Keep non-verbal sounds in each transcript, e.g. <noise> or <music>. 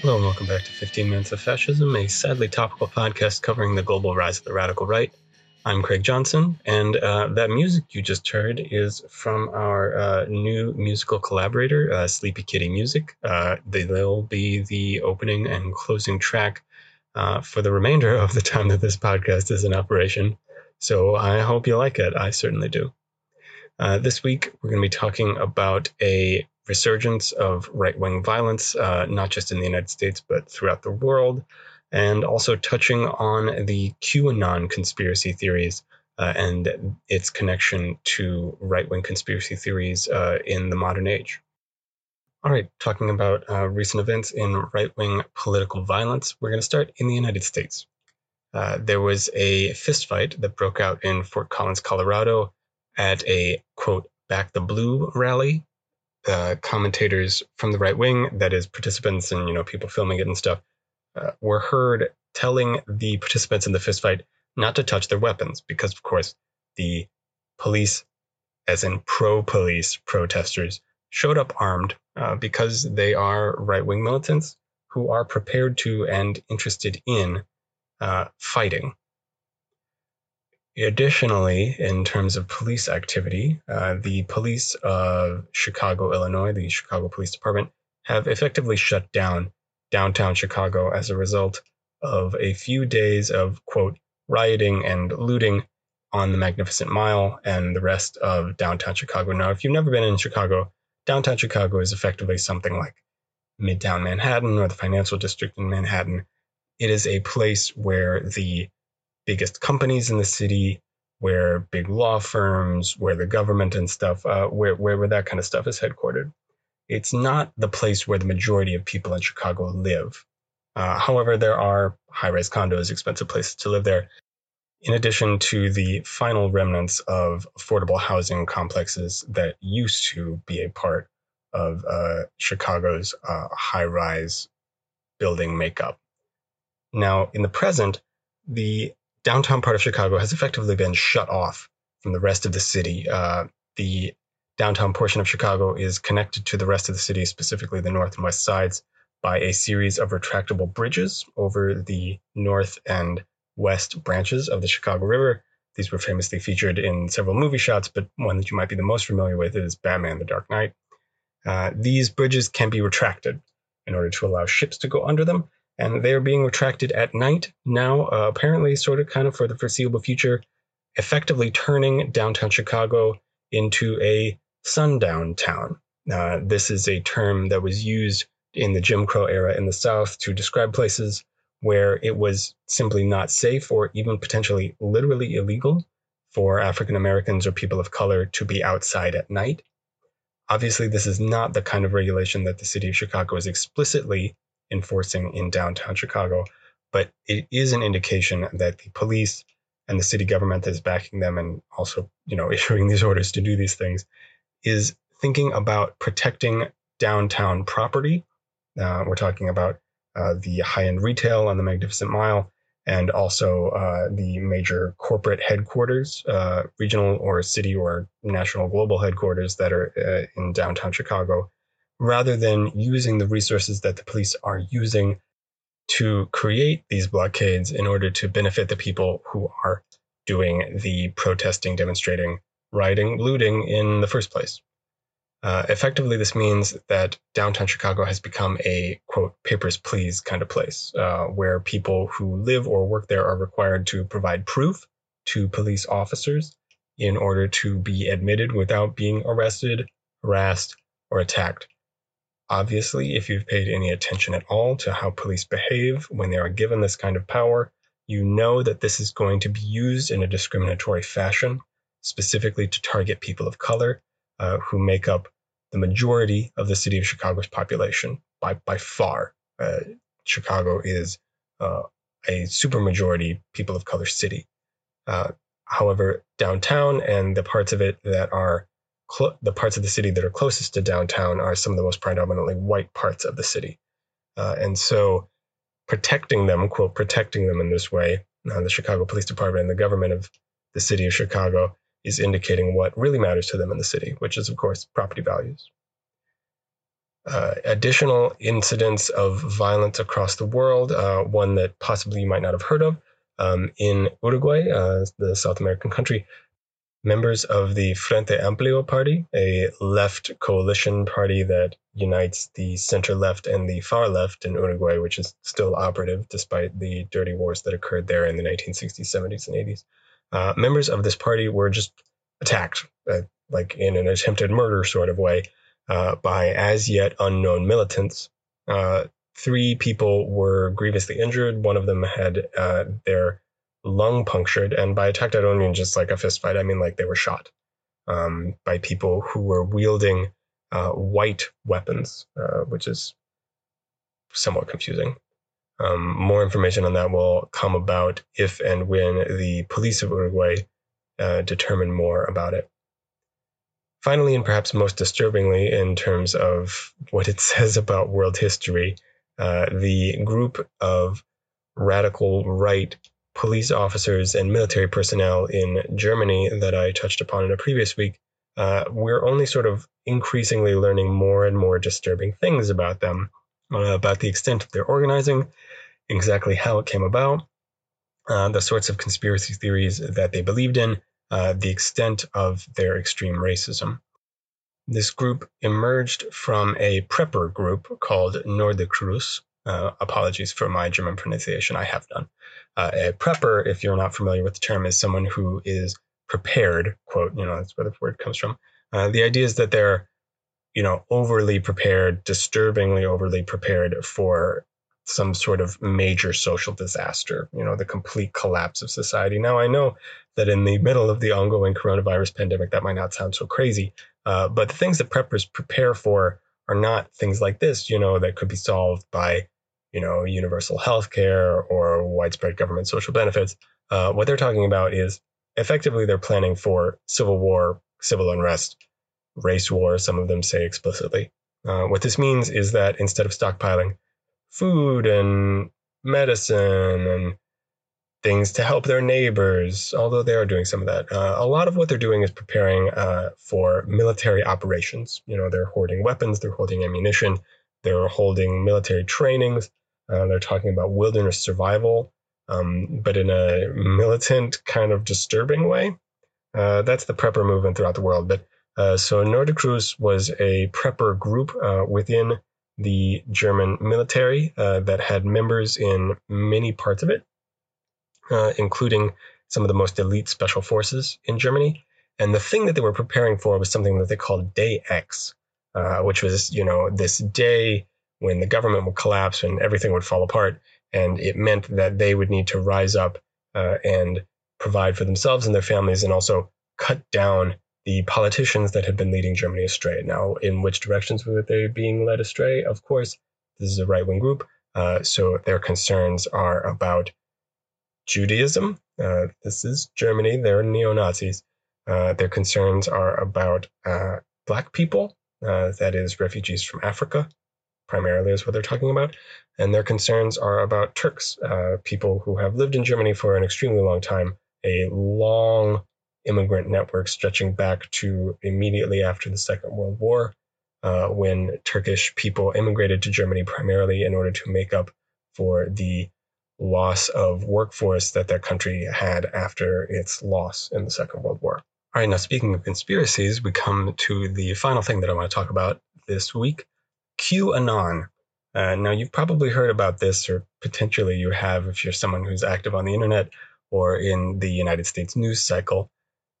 Hello and welcome back to 15 Minutes of Fascism, a sadly topical podcast covering the global rise of the radical right. I'm Craig Johnson, and uh, that music you just heard is from our uh, new musical collaborator, uh, Sleepy Kitty Music. Uh, they'll be the opening and closing track uh, for the remainder of the time that this podcast is in operation. So I hope you like it. I certainly do. Uh, this week, we're going to be talking about a resurgence of right wing violence, uh, not just in the United States, but throughout the world, and also touching on the QAnon conspiracy theories uh, and its connection to right wing conspiracy theories uh, in the modern age. All right, talking about uh, recent events in right wing political violence, we're going to start in the United States. Uh, there was a fistfight that broke out in Fort Collins, Colorado, at a quote, Back the Blue rally uh, commentators from the right wing, that is participants and you know people filming it and stuff, uh, were heard telling the participants in the fistfight not to touch their weapons because, of course, the police, as in pro-police protesters, showed up armed uh, because they are right-wing militants who are prepared to and interested in uh, fighting. Additionally, in terms of police activity, uh, the police of Chicago, Illinois, the Chicago Police Department, have effectively shut down downtown Chicago as a result of a few days of, quote, rioting and looting on the Magnificent Mile and the rest of downtown Chicago. Now, if you've never been in Chicago, downtown Chicago is effectively something like Midtown Manhattan or the financial district in Manhattan. It is a place where the biggest companies in the city, where big law firms, where the government and stuff, uh, where, where, that kind of stuff is headquartered. It's not the place where the majority of people in Chicago live. Uh, however, there are high rise condos, expensive places to live there, in addition to the final remnants of affordable housing complexes that used to be a part of uh, Chicago's uh, high rise building makeup. Now, in the present, the downtown part of Chicago has effectively been shut off from the rest of the city. Uh, the downtown portion of Chicago is connected to the rest of the city, specifically the north and west sides, by a series of retractable bridges over the north and west branches of the Chicago River. These were famously featured in several movie shots, but one that you might be the most familiar with is Batman the Dark Knight. Uh, these bridges can be retracted in order to allow ships to go under them, and they are being retracted at night now, uh, apparently, sort of kind of for the foreseeable future, effectively turning downtown Chicago into a sundown town. Uh, this is a term that was used in the Jim Crow era in the South to describe places where it was simply not safe or even potentially literally illegal for African Americans or people of color to be outside at night. Obviously, this is not the kind of regulation that the city of Chicago is explicitly enforcing in downtown Chicago, but it is an indication that the police and the city government that is backing them and also, you know, <laughs> issuing these orders to do these things is thinking about protecting downtown property. Uh, we're talking about uh, the high-end retail on the Magnificent Mile and also uh, the major corporate headquarters, uh, regional or city or national global headquarters that are uh, in downtown Chicago rather than using the resources that the police are using to create these blockades in order to benefit the people who are doing the protesting, demonstrating, rioting, looting in the first place. Uh, effectively, this means that downtown Chicago has become a quote papers please kind of place uh, where people who live or work there are required to provide proof to police officers in order to be admitted without being arrested, harassed, or attacked. Obviously, if you've paid any attention at all to how police behave when they are given this kind of power, you know that this is going to be used in a discriminatory fashion, specifically to target people of color uh, who make up the majority of the city of Chicago's population by, by far. Uh, Chicago is uh, a supermajority people of color city. Uh, however, downtown and the parts of it that are cl- the parts of the city that are closest to downtown are some of the most predominantly white parts of the city. Uh, and so protecting them, quote, protecting them in this way, uh, the Chicago Police Department and the government of the city of Chicago is indicating what really matters to them in the city, which is, of course, property values. uh, additional incidents of violence across the world, uh, one that possibly you might not have heard of. Um, in Uruguay, uh, the South American country, members of the Frente Amplio party, a left coalition party that unites the center left and the far left in Uruguay, which is still operative despite the dirty wars that occurred there in the 1960s, 70s, and 80s. Uh, members of this party were just attacked, uh, like in an attempted murder sort of way, uh, by as yet unknown militants. Uh, three people were grievously injured. One of them had uh, their lung punctured, and by attacked, I don't mean just like a fist fight. I mean like they were shot um, by people who were wielding uh, white weapons, uh, which is somewhat confusing. Um, more information on that will come about if and when the police of Uruguay uh, determine more about it. Finally, and perhaps most disturbingly in terms of what it <laughs> says about world history, uh, the group of radical right police officers and military personnel in Germany that I touched upon in a previous week, uh, we're only sort of increasingly learning more and more disturbing things about them, uh, about the extent of their organizing, exactly how it came about, uh, the sorts of conspiracy theories that they believed in, uh, the extent of their extreme racism. This group emerged from a prepper group called Norderkreuz, uh, apologies for my German pronunciation. I have none. Uh, a prepper, if you're not familiar with the term, is someone who is prepared. Quote, you know, that's where the word comes from. Uh, the idea is that they're, you know, overly prepared, disturbingly overly prepared for some sort of major social disaster, you know, the complete collapse of society. Now, I know that in the middle of the ongoing coronavirus pandemic, that might not sound so crazy, uh, but the things that preppers prepare for are not things like this, you know, that could be solved by, you know, universal health care or widespread government social benefits. Uh, what they're talking about is effectively they're planning for civil war, civil unrest, race war, some of them say explicitly. Uh, what this means is that instead of stockpiling food and medicine and things to help their neighbors, although they are doing some of that. Uh, a lot of what they're doing is preparing uh, for military operations. You know, they're hoarding weapons, they're holding ammunition, they're holding military trainings. Uh, they're talking about wilderness survival, um, but in a militant, kind of disturbing way. Uh, that's the prepper movement throughout the world. But uh, so Norderkreuz was a prepper group uh, within the German military that had members in many parts of it uh, including some of the most elite special forces in Germany. And the thing that they were preparing for was something that they called Day X, uh, which was, you know, this day when the government would collapse and everything would fall apart. And it meant that they would need to rise up uh, and provide for themselves and their families and also cut down the politicians that had been leading Germany astray. Now, in which directions were they being led astray? Of course, this is a right wing group. Uh, so their concerns are about Judaism. Uh, this is Germany. They're neo Nazis. Uh, their concerns are about uh, black people, uh, that is, refugees from Africa, primarily, is what they're talking about. And their concerns are about Turks, uh, people who have lived in Germany for an extremely long time, a long immigrant network stretching back to immediately after the Second World War, uh, when Turkish people immigrated to Germany primarily in order to make up for the loss of workforce that their country had after its loss in the Second World War. All right, now speaking of conspiracies, we come to the final thing that I want to talk about this week QAnon. Uh, now, you've probably heard about this, or potentially you have if you're someone who's active on the internet or in the United States news cycle.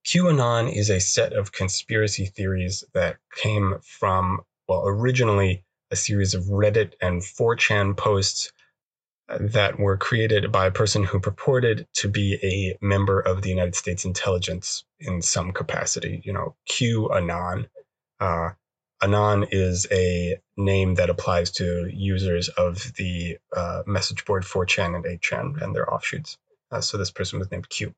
QAnon is a set of conspiracy theories that came from, well, originally a series of Reddit and 4chan posts that were created by a person who purported to be a member of the United States intelligence in some capacity. You know, QAnon. Uh, Anon is a name that applies to users of the uh, message board 4chan and 8chan and their offshoots. Uh, so this person was named Q.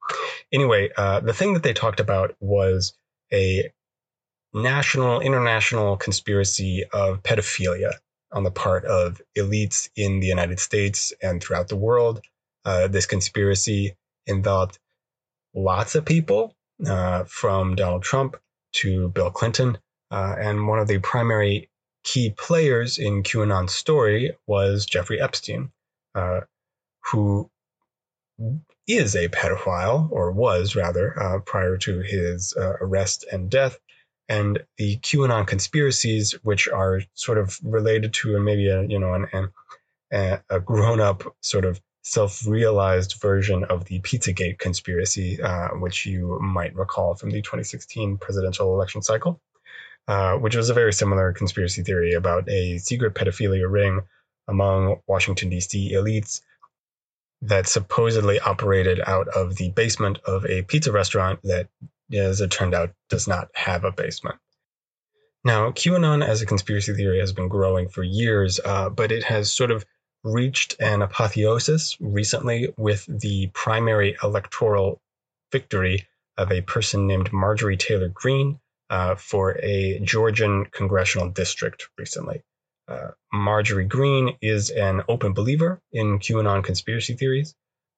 Anyway, uh, the thing that they talked about was a national, international conspiracy of pedophilia on the part of elites in the United States and throughout the world. Uh, this conspiracy involved lots of people, uh, from Donald Trump to Bill Clinton. Uh, and one of the primary key players in QAnon's story was Jeffrey Epstein, uh, who is a pedophile, or was rather, uh, prior to his uh, arrest and death. And the QAnon conspiracies, which are sort of related to maybe a you know an, an a grown-up sort of self-realized version of the Pizzagate conspiracy, uh, which you might recall from the 2016 presidential election cycle, uh, which was a very similar conspiracy theory about a secret pedophilia ring among Washington D.C. elites that supposedly operated out of the basement of a pizza restaurant that, as it turned out, does not have a basement. Now, QAnon as a conspiracy theory has been growing for years, uh, but it has sort of reached an apotheosis recently with the primary electoral victory of a person named Marjorie Taylor Greene uh, for a Georgian congressional district recently. Uh, Marjorie Greene is an open believer in QAnon conspiracy theories.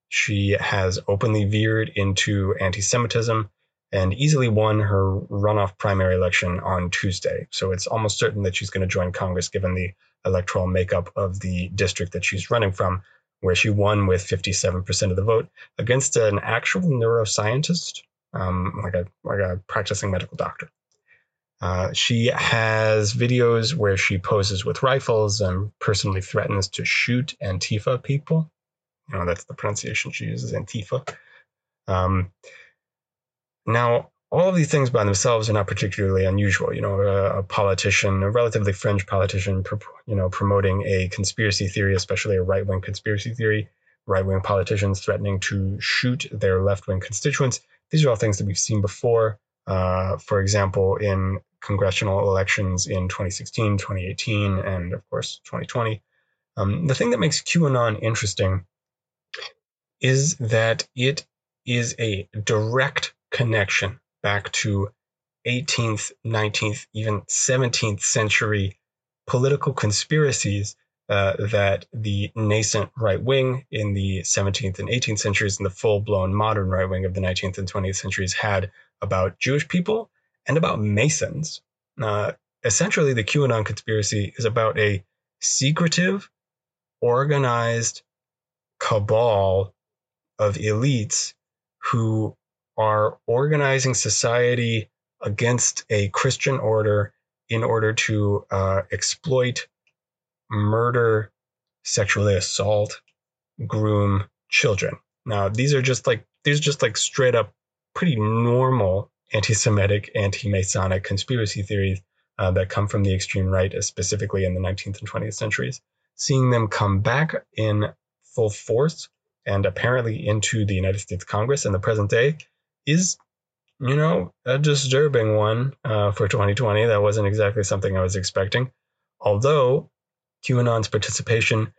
She has openly veered into anti Semitism and easily won her runoff primary election on Tuesday. So it's almost certain that she's going to join Congress given the electoral makeup of the district that she's running from, where she won with 57% of the vote against an actual neuroscientist, um, like a like a practicing medical doctor. Uh, she has videos where she poses with rifles and personally threatens to shoot Antifa people. You know, that's the pronunciation she uses, Antifa. Um, now, all of these things by themselves are not particularly unusual. You know, a, a politician, a relatively fringe politician, you know, promoting a conspiracy theory, especially a right-wing conspiracy theory, right-wing politicians threatening to shoot their left-wing constituents. These are all things that we've seen before. Uh, for example, in congressional elections in 2016, 2018, and of course 2020. Um, the thing that makes QAnon interesting is that it is a direct connection back to 18th, 19th, even 17th century political conspiracies uh, that the nascent right wing in the 17th and 18th centuries and the full blown modern right wing of the 19th and 20th centuries had about Jewish people and about Masons. Uh, essentially, the QAnon conspiracy is about a secretive, organized cabal of elites who are organizing society against a Christian order in order to uh, exploit, murder, sexually assault, groom children. Now, these are just like these are just like straight up pretty normal anti-Semitic, anti-Masonic conspiracy theories uh, that come from the extreme right, specifically in the 19th and 20th centuries. Seeing them come back in full force and apparently into the United States Congress in the present day is, you know, a disturbing one uh, for 2020. That wasn't exactly something I was expecting. Although QAnon's participation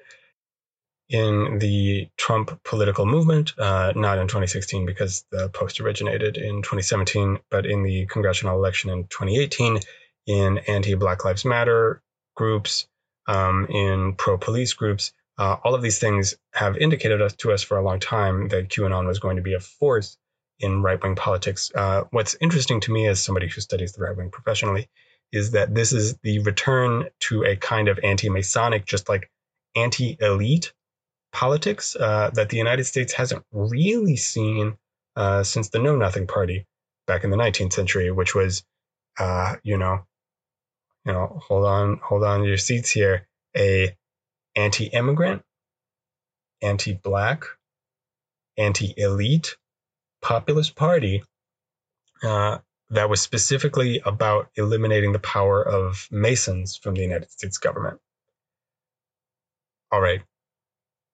in the Trump political movement, uh, not in 2016 because the post originated in 2017, but in the congressional election in 2018, in anti Black Lives Matter groups, um, in pro police groups. Uh, all of these things have indicated to us for a long time that QAnon was going to be a force in right wing politics. Uh, what's interesting to me as somebody who studies the right wing professionally is that this is the return to a kind of anti Masonic, just like anti elite politics uh, that the United States hasn't really seen uh, since the Know Nothing Party back in the 19th century, which was, uh, you know, you know, hold on, hold on your seats here, a anti-immigrant, anti-black, anti-elite populist party uh, that was specifically about eliminating the power of Masons from the United States government. All right.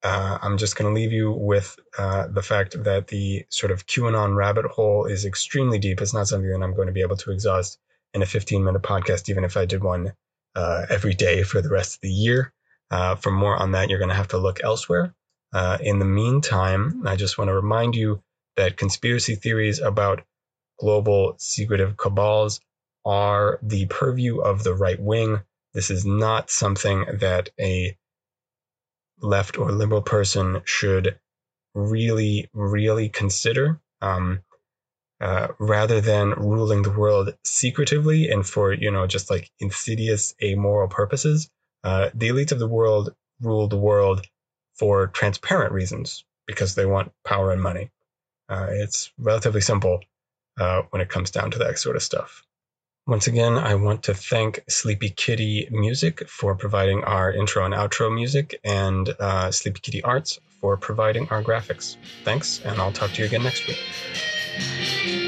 Uh, I'm just going to leave you with uh, the fact that the sort of QAnon rabbit hole is extremely deep. It's not something that I'm going to be able to exhaust in a 15 minute podcast, even if I did one uh, every day for the rest of the year. Uh, for more on that, you're going to have to look elsewhere. Uh, in the meantime, I just want to remind you that conspiracy theories about global secretive cabals are the purview of the right wing. This is not something that a left or liberal person should really, really consider. Um, uh, rather than ruling the world secretively and for you know just like insidious amoral purposes. Uh, the elites of the world rule the world for transparent reasons because they want power and money. Uh, it's relatively simple uh, when it comes down to that sort of stuff. Once again, I want to thank Sleepy Kitty Music for providing our intro and outro music, and uh, Sleepy Kitty Arts for providing our graphics. Thanks, and I'll talk to you again next week.